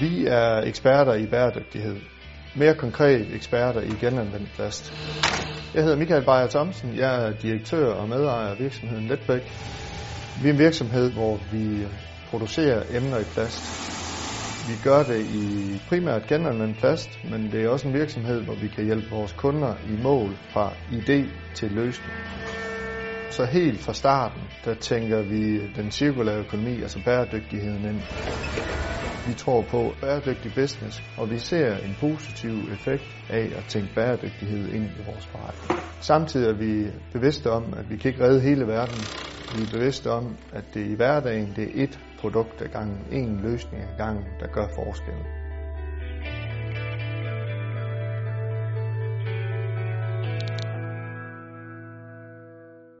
Vi er eksperter i bæredygtighed. Mere konkret eksperter i genanvendt plast. Jeg hedder Michael Beyer Thomsen. Jeg er direktør og medejer af virksomheden Letbæk. Vi er en virksomhed, hvor vi producerer emner i plast. Vi gør det i primært genanvendt plast, men det er også en virksomhed, hvor vi kan hjælpe vores kunder i mål fra idé til løsning. Så helt fra starten, der tænker vi den cirkulære økonomi, altså bæredygtigheden ind. Vi tror på bæredygtig business, og vi ser en positiv effekt af at tænke bæredygtighed ind i vores forretning. Samtidig er vi bevidste om, at vi kan ikke redde hele verden. Vi er bevidste om, at det i hverdagen det er et produkt ad gangen, en løsning ad gangen, der gør forskellen.